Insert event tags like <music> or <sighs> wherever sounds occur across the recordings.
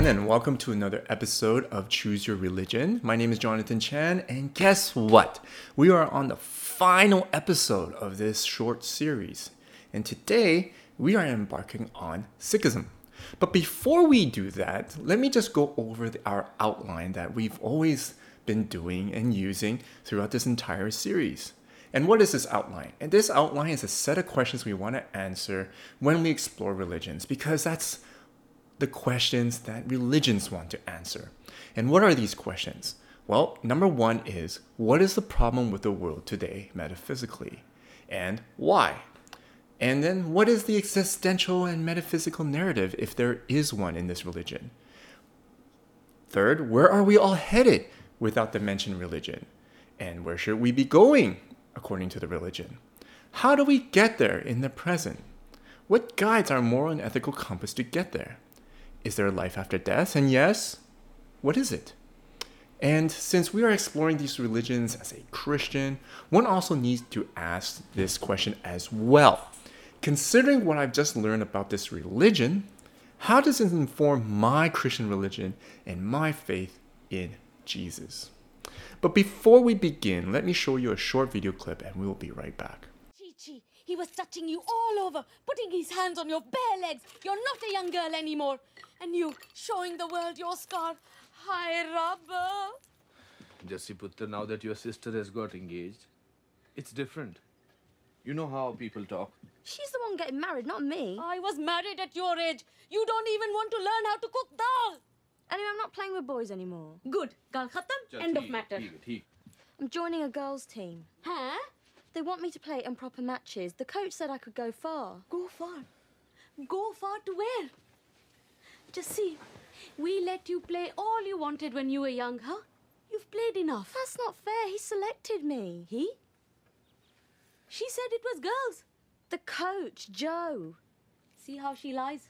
everyone, and welcome to another episode of Choose Your Religion. My name is Jonathan Chan, and guess what? We are on the final episode of this short series, and today we are embarking on Sikhism. But before we do that, let me just go over the, our outline that we've always been doing and using throughout this entire series. And what is this outline? And this outline is a set of questions we want to answer when we explore religions, because that's the questions that religions want to answer. And what are these questions? Well, number one is what is the problem with the world today metaphysically? And why? And then what is the existential and metaphysical narrative, if there is one in this religion? Third, where are we all headed without the mentioned religion? And where should we be going according to the religion? How do we get there in the present? What guides our moral and ethical compass to get there? Is there a life after death? And yes, what is it? And since we are exploring these religions as a Christian, one also needs to ask this question as well. Considering what I've just learned about this religion, how does it inform my Christian religion and my faith in Jesus? But before we begin, let me show you a short video clip and we will be right back. Chi-Chi, he was touching you all over, putting his hands on your bare legs. You're not a young girl anymore. And you, showing the world your scar. Hi, Rabba. Jassi Putra, now that your sister has got engaged, it's different. You know how people talk. She's the one getting married, not me. I was married at your age. You don't even want to learn how to cook dal. Anyway, I'm not playing with boys anymore. Good. Gal khatam. End of matter. he- he- I'm joining a girls' team. Huh? They want me to play in proper matches. The coach said I could go far. Go far. Go far to where? Just see. We let you play all you wanted when you were young, huh? You've played enough. That's not fair. He selected me. He? She said it was girls. The coach, Joe. See how she lies?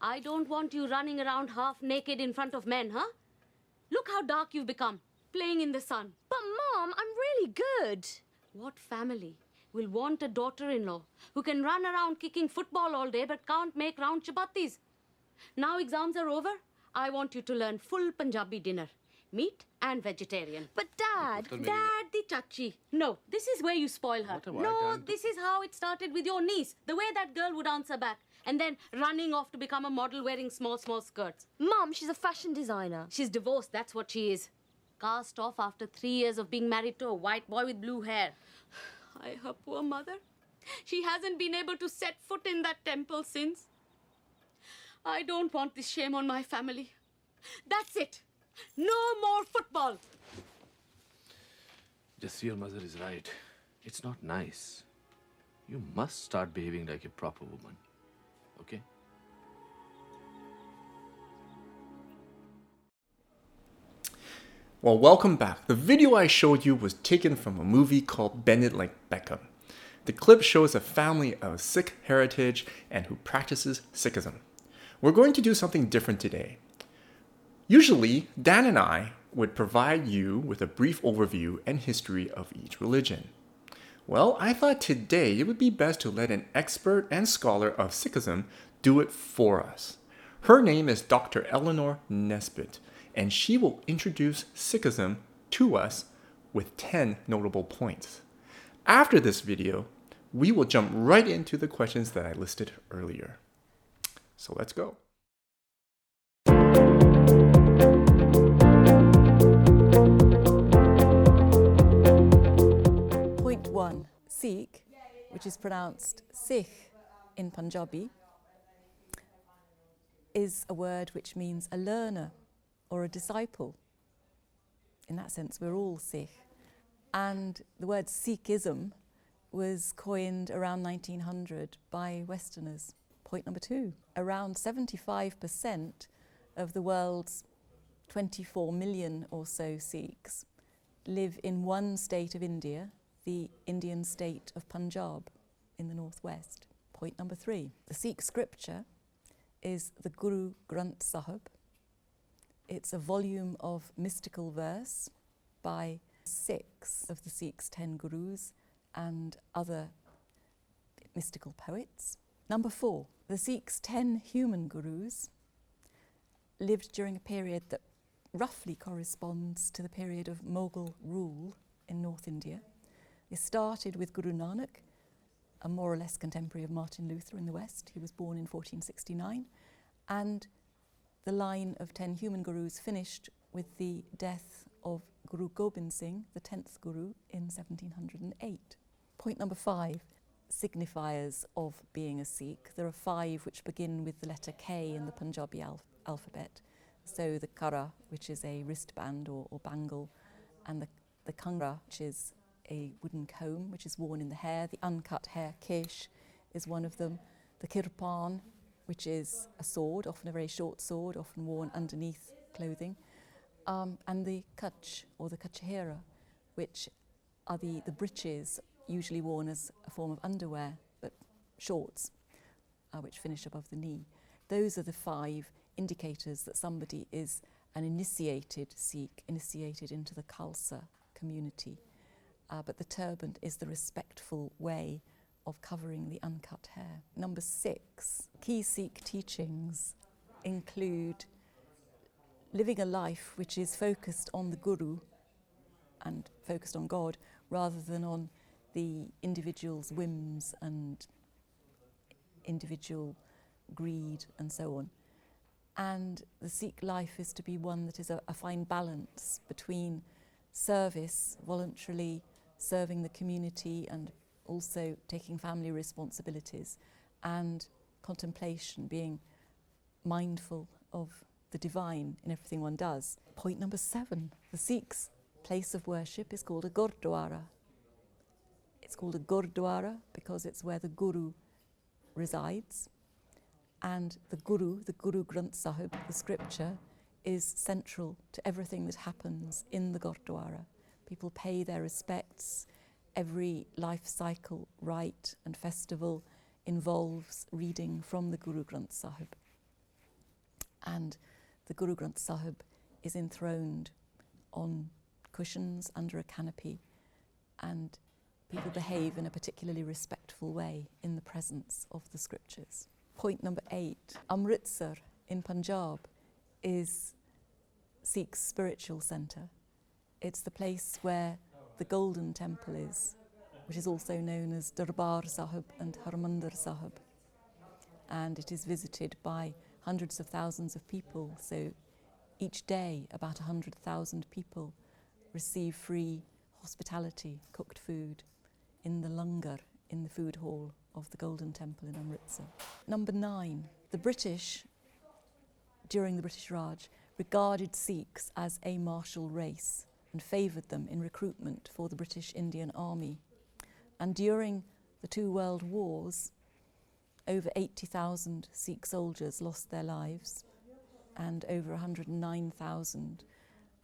I don't want you running around half naked in front of men, huh? Look how dark you've become, playing in the sun. But, Mom, I'm really good. What family will want a daughter in law who can run around kicking football all day but can't make round chapatis? Now exams are over. I want you to learn full Punjabi dinner meat and vegetarian. But, Dad, Putra, मेरी- Dad the chachi. No, this is where you spoil her. What have I no, this is how it started with your niece. The way that girl would answer back. And then running off to become a model wearing small, small skirts. Mom, she's a fashion designer. She's divorced, that's what she is. Cast off after three years of being married to a white boy with blue hair. <sighs> I, her poor mother. She hasn't been able to set foot in that temple since. I don't want this shame on my family. That's it. No more football. Jassi, your mother is right. It's not nice. You must start behaving like a proper woman. Well, welcome back. The video I showed you was taken from a movie called Bend It Like Beckham. The clip shows a family of Sikh heritage and who practices Sikhism. We're going to do something different today. Usually, Dan and I would provide you with a brief overview and history of each religion. Well, I thought today it would be best to let an expert and scholar of Sikhism do it for us. Her name is Dr. Eleanor Nesbitt, and she will introduce Sikhism to us with 10 notable points. After this video, we will jump right into the questions that I listed earlier. So let's go. Point one Sikh, which is pronounced Sikh in Punjabi, is a word which means a learner or a disciple. In that sense, we're all Sikh. And the word Sikhism was coined around 1900 by Westerners. Point number two around 75% of the world's 24 million or so Sikhs live in one state of India, the Indian state of Punjab in the northwest. Point number three the Sikh scripture is the Guru Granth Sahib. It's a volume of mystical verse by six of the Sikhs' ten gurus and other mystical poets. Number four, the Sikhs' ten human gurus lived during a period that roughly corresponds to the period of Mughal rule in North India. It started with Guru Nanak, a more or less contemporary of Martin Luther in the West. He was born in 1469. And the line of 10 human gurus finished with the death of Guru Gobind Singh, the 10th Guru, in 1708. Point number five signifiers of being a Sikh. There are five which begin with the letter K in the Punjabi al- alphabet. So the Kara, which is a wristband or, or bangle, and the, the Kangha, which is a wooden comb which is worn in the hair. The uncut hair, Kesh, is one of them. The Kirpan, which is a sword, often a very short sword, often worn underneath clothing. Um, and the Kutch, or the Kachhera, which are the, the breeches usually worn as a form of underwear, but shorts, uh, which finish above the knee. Those are the five indicators that somebody is an initiated Sikh, initiated into the Khalsa community. Uh, but the turban is the respectful way of covering the uncut hair. Number six, key Sikh teachings include living a life which is focused on the Guru and focused on God rather than on the individual's whims and individual greed and so on. And the Sikh life is to be one that is a, a fine balance between service, voluntarily serving the community and also taking family responsibilities, and contemplation, being mindful of the divine in everything one does. Point number seven the Sikhs' place of worship is called a Gurdwara. It's called a Gurdwara because it's where the Guru resides. And the Guru, the Guru Granth Sahib, the scripture, is central to everything that happens in the Gurdwara. People pay their respects. Every life cycle, rite, and festival involves reading from the Guru Granth Sahib. And the Guru Granth Sahib is enthroned on cushions under a canopy, and people behave in a particularly respectful way in the presence of the scriptures. Point number eight Amritsar in Punjab is Sikh's spiritual centre. It's the place where the Golden Temple is, which is also known as Darbar Sahib and Harmandir Sahib. And it is visited by hundreds of thousands of people. So each day, about 100,000 people receive free hospitality, cooked food, in the langar, in the food hall of the Golden Temple in Amritsar. Number nine, the British, during the British Raj, regarded Sikhs as a martial race and favoured them in recruitment for the British Indian Army. And during the two world wars, over 80,000 Sikh soldiers lost their lives and over 109,000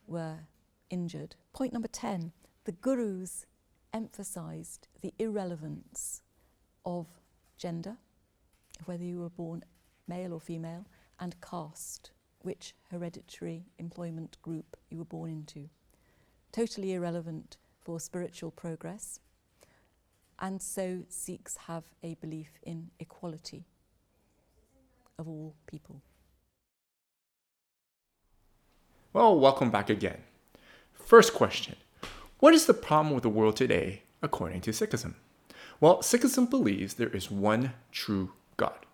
were injured. Point number 10 the Gurus emphasized the irrelevance of gender, whether you were born male or female, and caste, which hereditary employment group you were born into. Totally irrelevant for spiritual progress. And so Sikhs have a belief in equality of all people. Well, welcome back again. First question What is the problem with the world today according to Sikhism? Well, Sikhism believes there is one true God,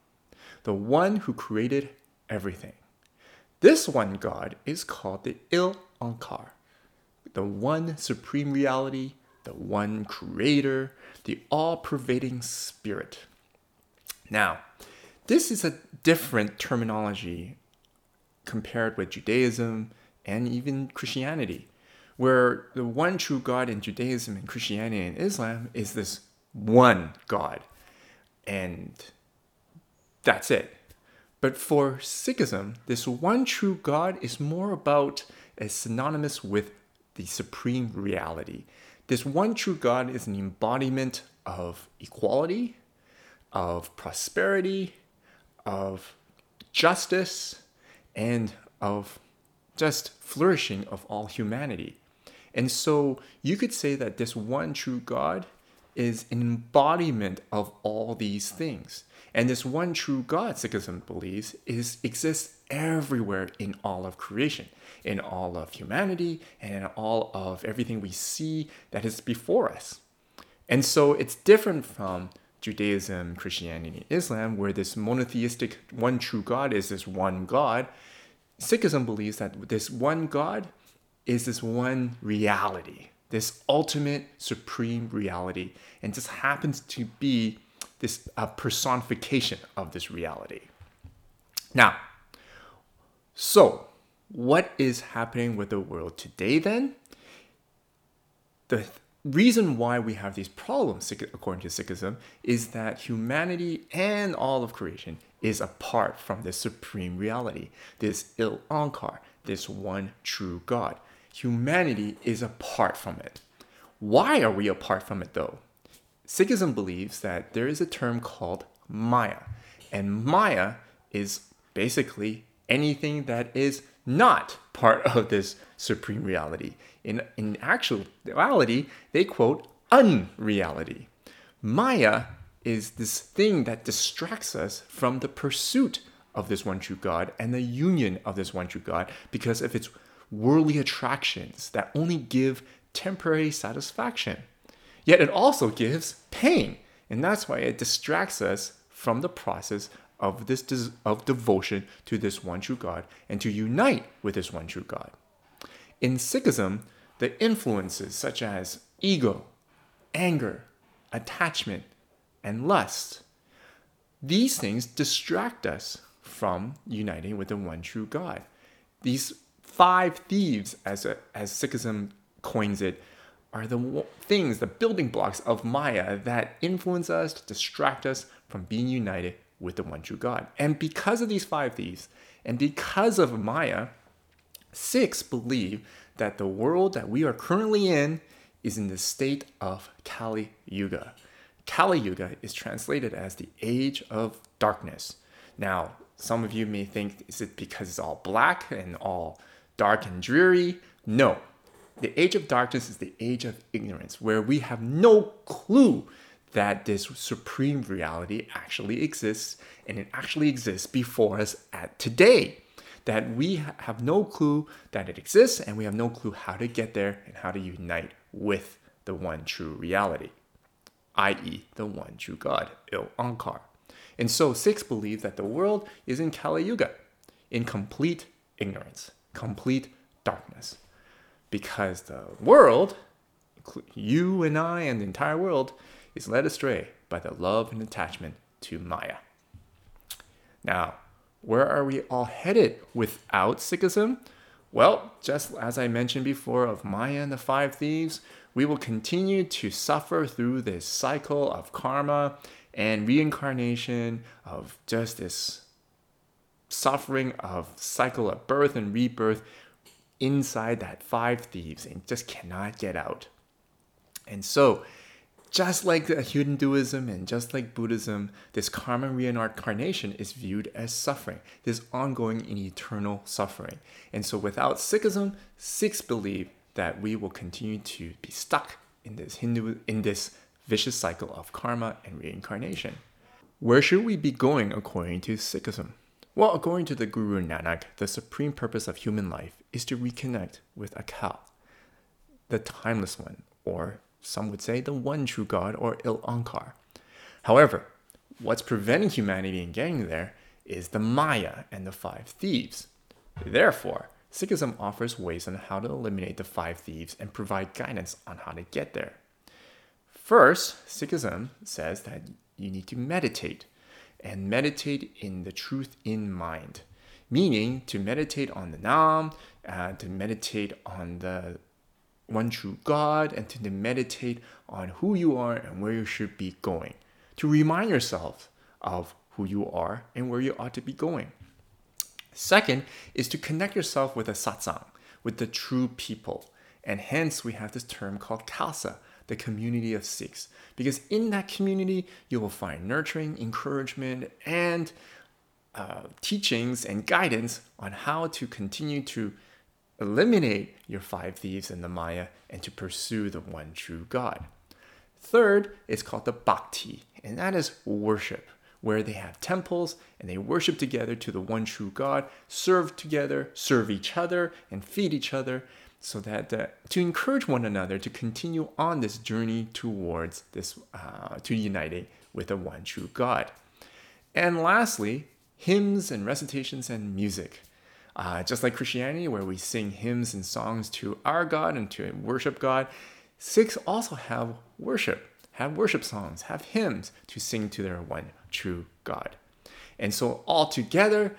the one who created everything. This one God is called the Ik Onkar, the one supreme reality, the one creator, the all pervading spirit. Now, this is a different terminology compared with Judaism and even Christianity, where the one true God in Judaism and Christianity and Islam is this one God. And that's it. But for Sikhism, this one true God is more about as synonymous with the supreme reality. This one true God is an embodiment of equality, of prosperity, of justice, and of just flourishing of all humanity. And so you could say that this one true God is an embodiment of all these things. And this one true God, Sikhism believes, is exists everywhere in all of creation, in all of humanity, and in all of everything we see that is before us. And so it's different from Judaism, Christianity, Islam, where this monotheistic one true God is this one God. Sikhism believes that this one God is this one reality, this ultimate supreme reality, and just happens to be this personification of this reality. Now, so what is happening with the world today then? The reason why we have these problems, according to Sikhism, is that humanity and all of creation is apart from this supreme reality, this Ik Onkar, this one true God. Humanity is apart from it. Why are we apart from it though? Sikhism believes that there is a term called Maya, and Maya is basically anything that is not part of this supreme reality. In, in actuality, they quote unreality. Maya is this thing that distracts us from the pursuit of this one true God and the union of this one true God because of its worldly attractions that only give temporary satisfaction. Yet it also gives pain, and that's why it distracts us from the process of this of devotion to this one true God and to unite with this one true God. In Sikhism, the influences such as ego, anger, attachment, and lust, these things distract us from uniting with the one true God. These five thieves, as, a, as Sikhism coins it, are the things, the building blocks of Maya that influence us, distract us from being united with the one true God. And because of these five thieves, and because of Maya, Sikhs believe that the world that we are currently in is in the state of Kali Yuga. Kali Yuga is translated as the age of darkness. Now, some of you may think, is it because it's all black and all dark and dreary? No. The age of darkness is the age of ignorance, where we have no clue that this supreme reality actually exists and it actually exists before us at today. That we have no clue that it exists and we have no clue how to get there and how to unite with the one true reality, i.e., the one true God, Ik Onkar. And so Sikhs believe that the world is in Kali Yuga, in complete ignorance, complete darkness. Because the world, you and I and the entire world, is led astray by the love and attachment to Maya. Now, where are we all headed without Sikhism? Well, just as I mentioned before of Maya and the five thieves, we will continue to suffer through this cycle of karma and reincarnation of just this suffering of cycle of birth and rebirth inside that five thieves and just cannot get out. And so just like Hinduism and just like Buddhism, this karma reincarnation is viewed as suffering, this ongoing and eternal suffering. And so without Sikhism, Sikhs believe that we will continue to be stuck in this Hindu in this vicious cycle of karma and reincarnation. Where should we be going according to Sikhism? Well, according to the Guru Nanak, the supreme purpose of human life is to reconnect with Akal, the timeless one, or some would say the one true God or Ik Onkar. However, what's preventing humanity in getting there is the Maya and the five thieves. Therefore, Sikhism offers ways on how to eliminate the five thieves and provide guidance on how to get there. First, Sikhism says that you need to meditate and meditate in the truth in mind, meaning to meditate on the Nam, uh, to meditate on the one true God and to meditate on who you are and where you should be going. To remind yourself of who you are and where you ought to be going. Second is to connect yourself with a satsang, with the true people. And hence we have this term called Khalsa, the community of Sikhs. Because in that community, you will find nurturing, encouragement, and uh, teachings and guidance on how to continue to eliminate your five thieves and the Maya and to pursue the one true God. Third is called the bhakti, and that is worship, where they have temples and they worship together to the one true God, serve together, serve each other, and feed each other, so that uh, to encourage one another to continue on this journey towards this uh, to uniting with the one true God. And lastly, hymns and recitations and music. Uh, just like Christianity, where we sing hymns and songs to our God and to worship God, Sikhs also have worship, have worship songs, have hymns to sing to their one true God. And so, all together,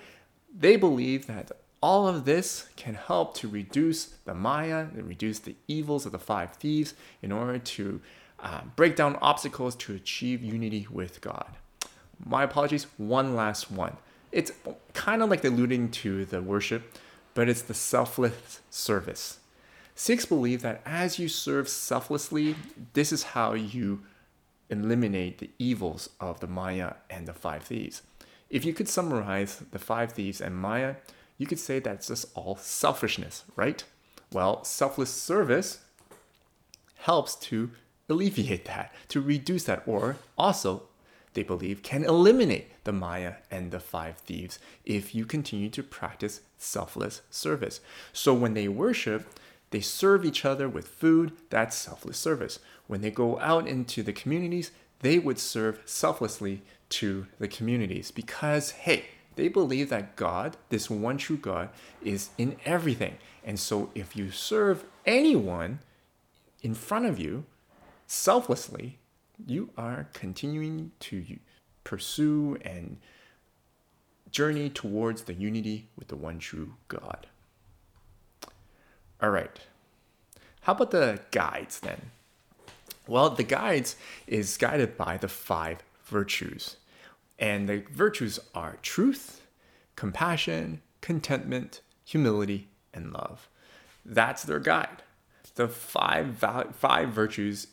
they believe that all of this can help to reduce the Maya, and reduce the evils of the five thieves in order to uh, break down obstacles to achieve unity with God. My apologies, one last one. It's kind of like alluding to the worship, but it's the selfless service. Sikhs believe that as you serve selflessly, this is how you eliminate the evils of the Maya and the five thieves. If you could summarize the five thieves and Maya, you could say that's just all selfishness, right? Well, selfless service helps to alleviate that, to reduce that, or also, they believe, can eliminate the Maya and the five thieves if you continue to practice selfless service. So when they worship, they serve each other with food, that's selfless service. When they go out into the communities, they would serve selflessly to the communities because, hey, they believe that God, this one true God, is in everything. And so if you serve anyone in front of you selflessly, you are continuing to pursue and journey towards the unity with the one true God. All right. How about the guides then? Well, the guides is guided by the five virtues. And the virtues are truth, compassion, contentment, humility, and love. That's their guide. The five, five virtues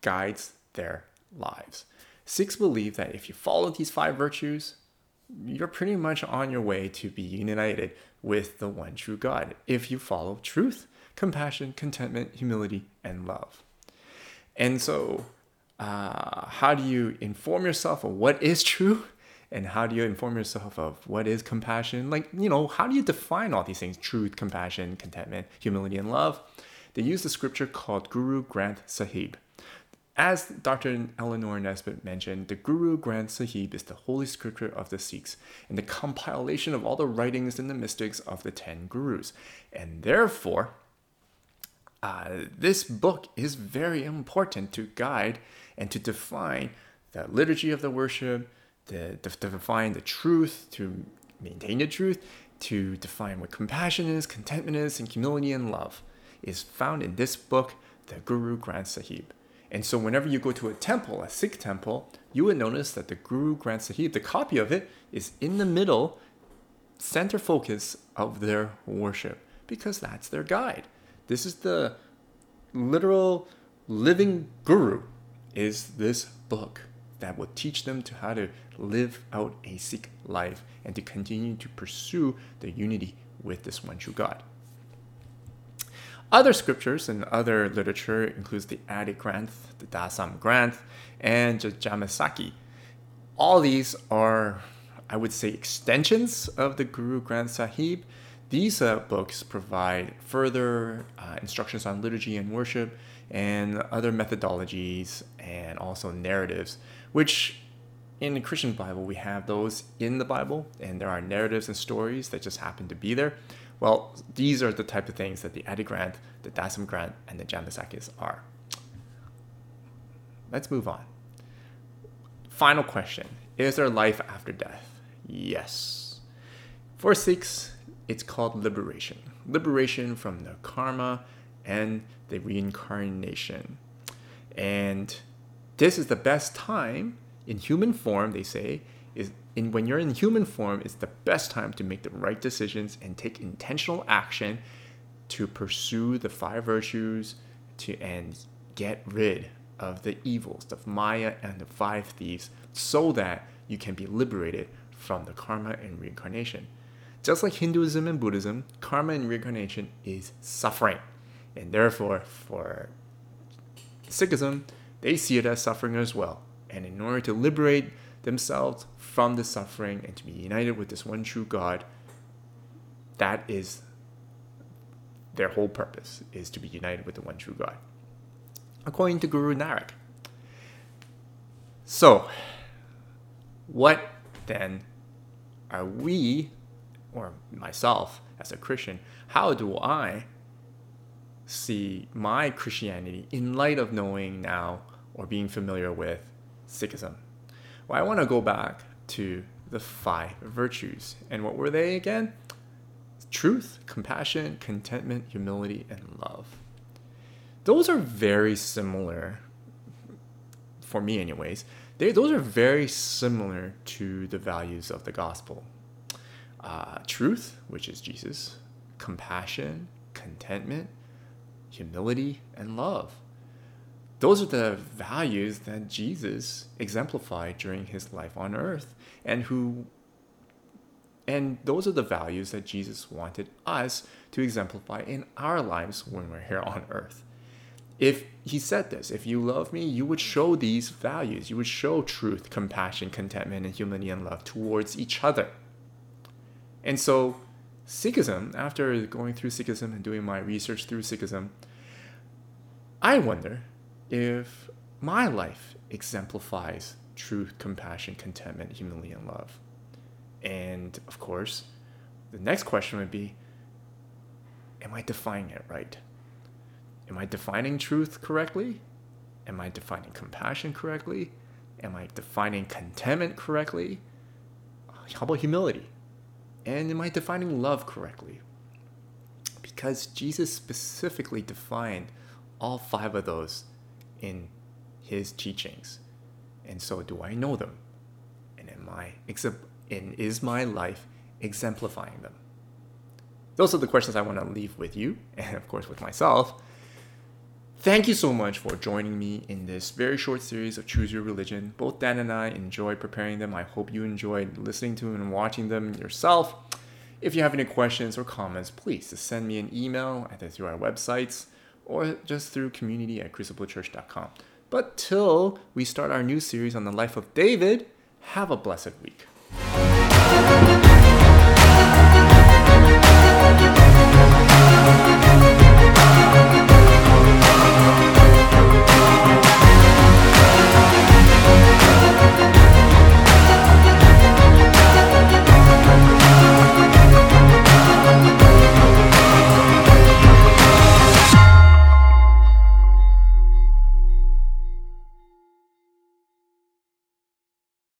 guides their lives. Sikhs believe that if you follow these five virtues, you're pretty much on your way to be united with the one true God if you follow truth, compassion, contentment, humility, and love. And so, uh, how do you inform yourself of what is true? And how do you inform yourself of what is compassion? Like, you know, how do you define all these things truth, compassion, contentment, humility, and love? They use the scripture called Guru Granth Sahib. As Dr. Eleanor Nesbitt mentioned, the Guru Granth Sahib is the holy scripture of the Sikhs and the compilation of all the writings and the mystics of the ten gurus. And therefore, uh, this book is very important to guide and to define the liturgy of the worship, the, to, to define the truth, to maintain the truth, to define what compassion is, contentment is, and humility and love is found in this book, the Guru Granth Sahib. And so, whenever you go to a temple, a Sikh temple, you would notice that the Guru Granth Sahib, the copy of it, is in the middle, center focus of their worship, because that's their guide. This is the literal living guru, is this book that will teach them to how to live out a Sikh life and to continue to pursue the unity with this one true God. Other scriptures and other literature includes the Adi Granth, the Dasam Granth, and the Janamsakhi. All these are, I would say, extensions of the Guru Granth Sahib. These uh, books provide further uh, instructions on liturgy and worship and other methodologies and also narratives, which in the Christian Bible, we have those in the Bible, and there are narratives and stories that just happen to be there. Well, these are the type of things that the Adi Granth, the Dasam Granth, and the Janamsakhis are. Let's move on. Final question Is there life after death? Yes. For Sikhs, it's called liberation liberation from the karma and the reincarnation. And this is the best time in human form, they say, is in when you're in human form, it's the best time to make the right decisions and take intentional action to pursue the five virtues to and get rid of the evils, the Maya and the five thieves, so that you can be liberated from the karma and reincarnation. Just like Hinduism and Buddhism, karma and reincarnation is suffering. And therefore, for Sikhism, they see it as suffering as well. And in order to liberate themselves from the suffering and to be united with this one true God, that is their whole purpose is to be united with the one true God. According to Guru Nanak. So, what then are we, or myself as a Christian, how do I see my Christianity in light of knowing now or being familiar with Sikhism? Well, I want to go back to the five virtues. And what were they again? Truth, compassion, contentment, humility, and love. Those are very similar, for me, anyways. They, those are very similar to the values of the gospel. Uh, truth, which is Jesus, compassion, contentment, humility, and love. Those are the values that Jesus exemplified during his life on earth and who and those are the values that Jesus wanted us to exemplify in our lives when we're here on earth. If he said this, if you love me, you would show these values. You would show truth, compassion, contentment, and humility and love towards each other. And so, Sikhism, after going through Sikhism and doing my research through Sikhism, I wonder if my life exemplifies truth, compassion, contentment, humility, and love. And of course, the next question would be Am I defining it right? Am I defining truth correctly? Am I defining compassion correctly? Am I defining contentment correctly? How about humility? And am I defining love correctly? Because Jesus specifically defined all five of those in his teachings. And so, do I know them? And am I and is my life exemplifying them? Those are the questions I want to leave with you, <laughs> and of course with myself. Thank you so much for joining me in this very short series of Choose Your Religion. Both Dan and I enjoyed preparing them. I hope you enjoyed listening to and watching them yourself. If you have any questions or comments, please send me an email either through our websites or just through community at cruciblechurch.com. But till we start our new series on the life of David, have a blessed week.